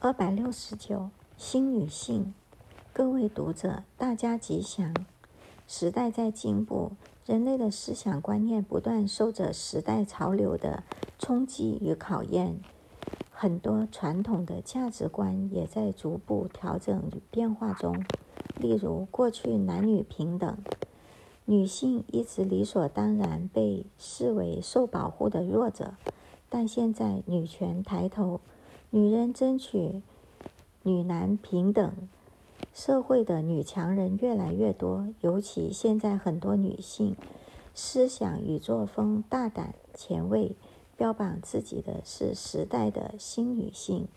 二百六十九，新女性，各位读者，大家吉祥。时代在进步，人类的思想观念不断受着时代潮流的冲击与考验，很多传统的价值观也在逐步调整与变化中。例如，过去男女平等，女性一直理所当然被视为受保护的弱者，但现在女权抬头。女人争取女男平等，社会的女强人越来越多。尤其现在很多女性思想与作风大胆前卫，标榜自己的是时代的新女性。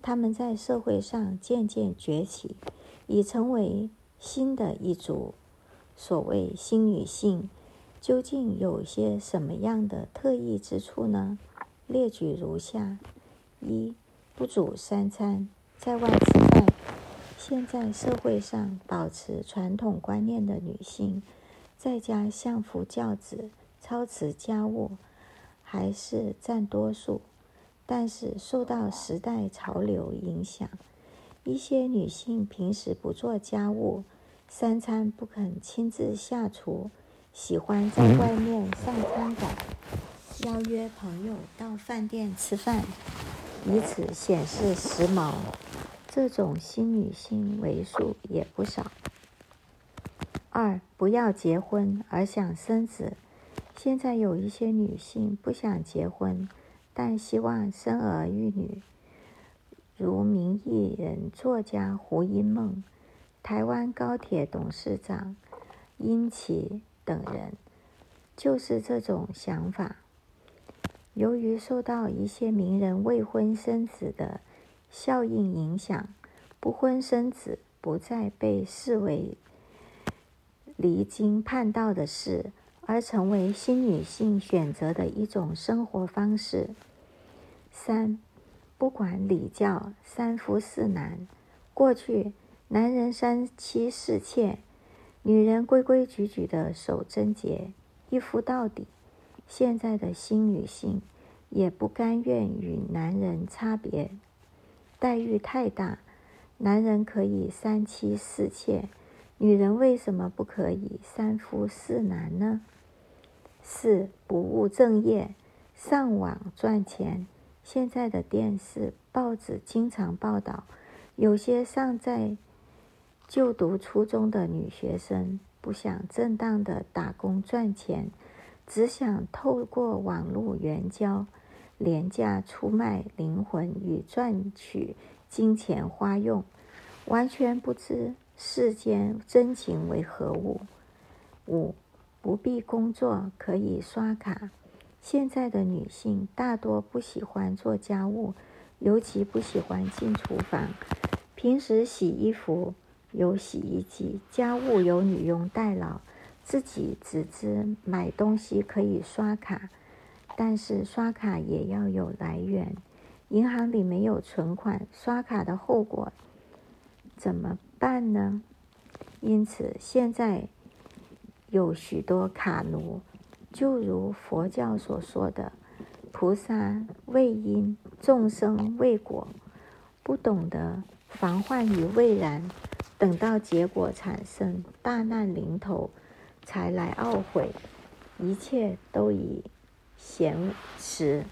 她们在社会上渐渐崛起，已成为新的一族。所谓新女性，究竟有些什么样的特异之处呢？列举如下：一。不煮三餐，在外吃饭。现在社会上保持传统观念的女性，在家相夫教子、操持家务，还是占多数。但是受到时代潮流影响，一些女性平时不做家务，三餐不肯亲自下厨，喜欢在外面上餐馆，邀约朋友到饭店吃饭。以此显示时髦，这种新女性为数也不少。二，不要结婚而想生子。现在有一些女性不想结婚，但希望生儿育女，如名艺人作家胡因梦、台湾高铁董事长殷琦等人，就是这种想法。由于受到一些名人未婚生子的效应影响，不婚生子不再被视为离经叛道的事，而成为新女性选择的一种生活方式。三，不管礼教，三夫四男。过去，男人三妻四妾，女人规规矩矩的守贞洁，一夫到底。现在的新女性也不甘愿与男人差别待遇太大，男人可以三妻四妾，女人为什么不可以三夫四男呢？四，不务正业，上网赚钱。现在的电视、报纸经常报道，有些尚在就读初中的女学生不想正当的打工赚钱。只想透过网络援交，廉价出卖灵魂与赚取金钱花用，完全不知世间真情为何物。五，不必工作，可以刷卡。现在的女性大多不喜欢做家务，尤其不喜欢进厨房。平时洗衣服有洗衣机，家务有女佣代劳。自己只知买东西可以刷卡，但是刷卡也要有来源。银行里没有存款，刷卡的后果怎么办呢？因此，现在有许多卡奴，就如佛教所说的“菩萨畏因，众生畏果”，不懂得防患于未然，等到结果产生，大难临头。才来懊悔，一切都已闲迟。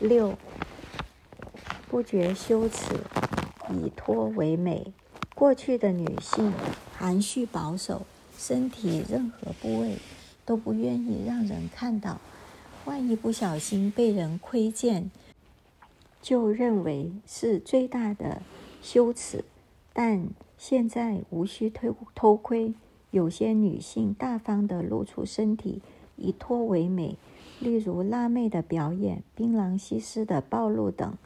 六，不觉羞耻，以脱为美。过去的女性含蓄保守，身体任何部位都不愿意让人看到，万一不小心被人窥见，就认为是最大的羞耻。但现在无需偷偷窥。有些女性大方地露出身体，以脱为美，例如辣妹的表演、槟榔西施的暴露等，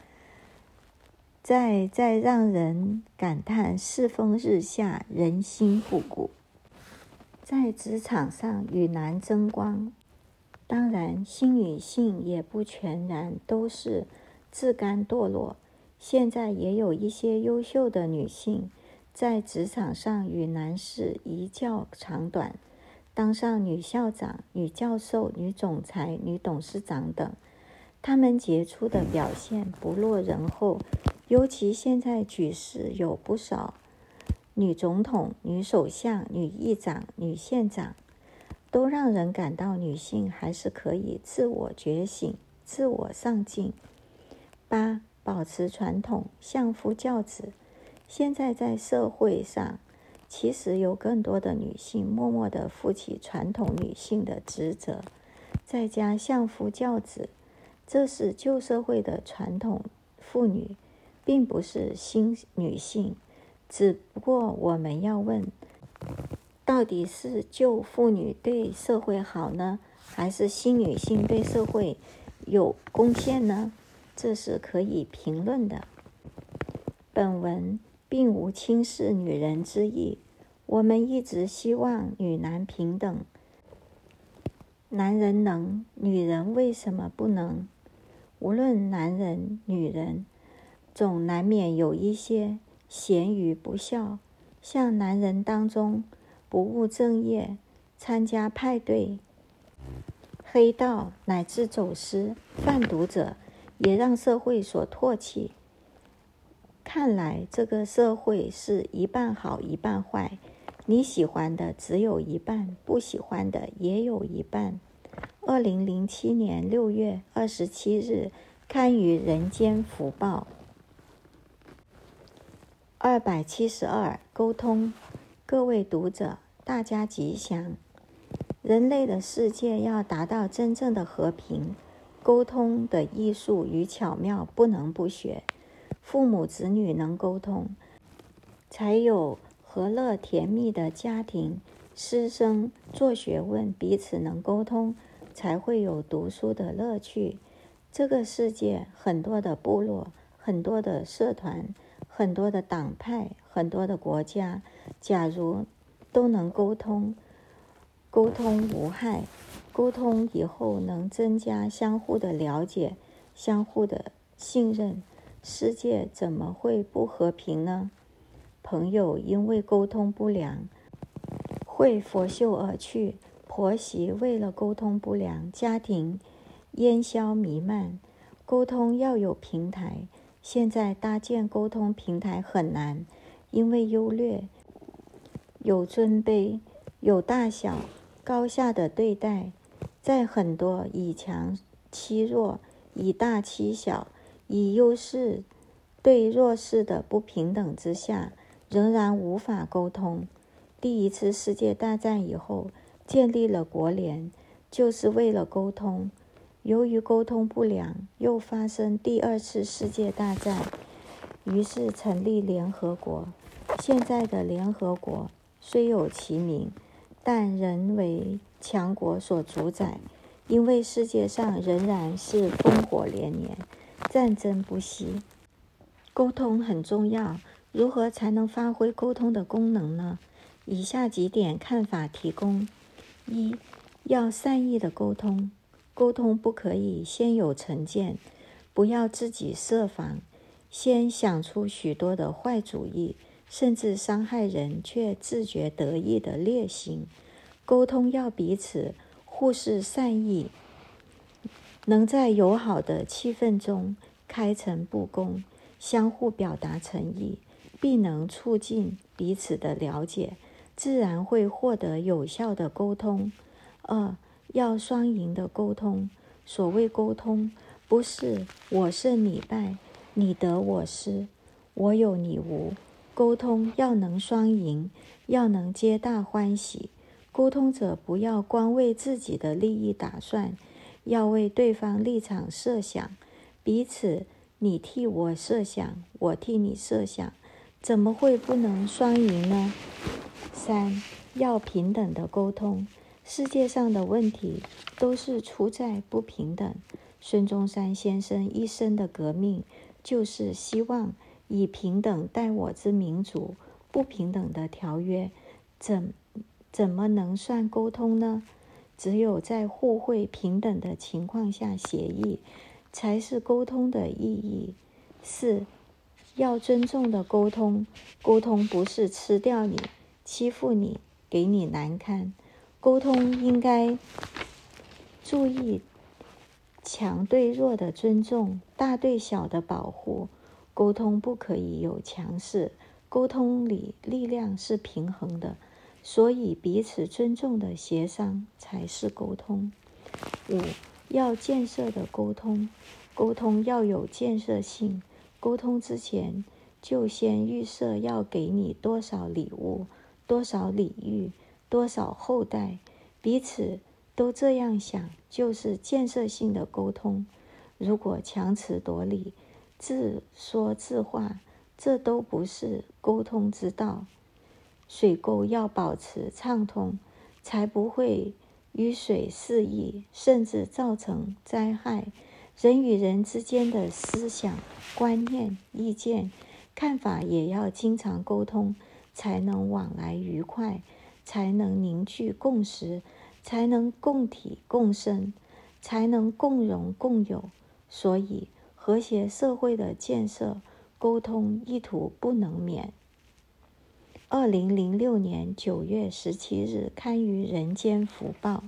再再让人感叹世风日下，人心不古。在职场上与男争光，当然新女性也不全然都是自甘堕落，现在也有一些优秀的女性。在职场上与男士一较长短，当上女校长、女教授、女总裁、女董事长等，他们杰出的表现不落人后，尤其现在举世有不少女总统、女首相、女议长、女县长，都让人感到女性还是可以自我觉醒、自我上进。八、保持传统，相夫教子。现在在社会上，其实有更多的女性默默地负起传统女性的职责，在家相夫教子，这是旧社会的传统妇女，并不是新女性。只不过我们要问，到底是旧妇女对社会好呢，还是新女性对社会有贡献呢？这是可以评论的。本文。并无轻视女人之意。我们一直希望女男平等。男人能，女人为什么不能？无论男人、女人，总难免有一些贤愚不肖，像男人当中不务正业、参加派对、黑道乃至走私、贩毒者，也让社会所唾弃。看来这个社会是一半好一半坏，你喜欢的只有一半，不喜欢的也有一半。二零零七年六月二十七日刊于《人间福报》。二百七十二，沟通。各位读者，大家吉祥。人类的世界要达到真正的和平，沟通的艺术与巧妙不能不学。父母子女能沟通，才有和乐甜蜜的家庭；师生做学问，彼此能沟通，才会有读书的乐趣。这个世界很多的部落，很多的社团，很多的党派，很多的国家，假如都能沟通，沟通无害，沟通以后能增加相互的了解，相互的信任。世界怎么会不和平呢？朋友因为沟通不良会拂袖而去，婆媳为了沟通不良，家庭烟消弥漫。沟通要有平台，现在搭建沟通平台很难，因为优劣有尊卑，有大小高下的对待，在很多以强欺弱、以大欺小。以优势对弱势的不平等之下，仍然无法沟通。第一次世界大战以后，建立了国联，就是为了沟通。由于沟通不良，又发生第二次世界大战，于是成立联合国。现在的联合国虽有其名，但仍为强国所主宰，因为世界上仍然是烽火连连。战争不息，沟通很重要。如何才能发挥沟通的功能呢？以下几点看法提供：一，要善意的沟通，沟通不可以先有成见，不要自己设防，先想出许多的坏主意，甚至伤害人却自觉得意的劣行。沟通要彼此互示善意。能在友好的气氛中开诚布公，相互表达诚意，必能促进彼此的了解，自然会获得有效的沟通。二，要双赢的沟通。所谓沟通，不是我胜你败，你得我失，我有你无。沟通要能双赢，要能皆大欢喜。沟通者不要光为自己的利益打算。要为对方立场设想，彼此你替我设想，我替你设想，怎么会不能双赢呢？三，要平等的沟通。世界上的问题都是出在不平等。孙中山先生一生的革命，就是希望以平等待我之民主，不平等的条约，怎怎么能算沟通呢？只有在互惠平等的情况下协议，才是沟通的意义。四，要尊重的沟通，沟通不是吃掉你、欺负你、给你难堪。沟通应该注意强对弱的尊重，大对小的保护。沟通不可以有强势，沟通里力量是平衡的，所以彼此尊重的协商才是沟通。五，要建设的沟通，沟通要有建设性。沟通之前，就先预设要给你多少礼物，多少礼遇，多少后代，彼此都这样想，就是建设性的沟通。如果强词夺理，自说自话，这都不是沟通之道。水沟要保持畅通，才不会淤水肆意，甚至造成灾害。人与人之间的思想、观念、意见、看法也要经常沟通，才能往来愉快，才能凝聚共识，才能共体共生，才能共荣共有。所以。和谐社会的建设，沟通意图不能免。二零零六年九月十七日刊于《人间福报》。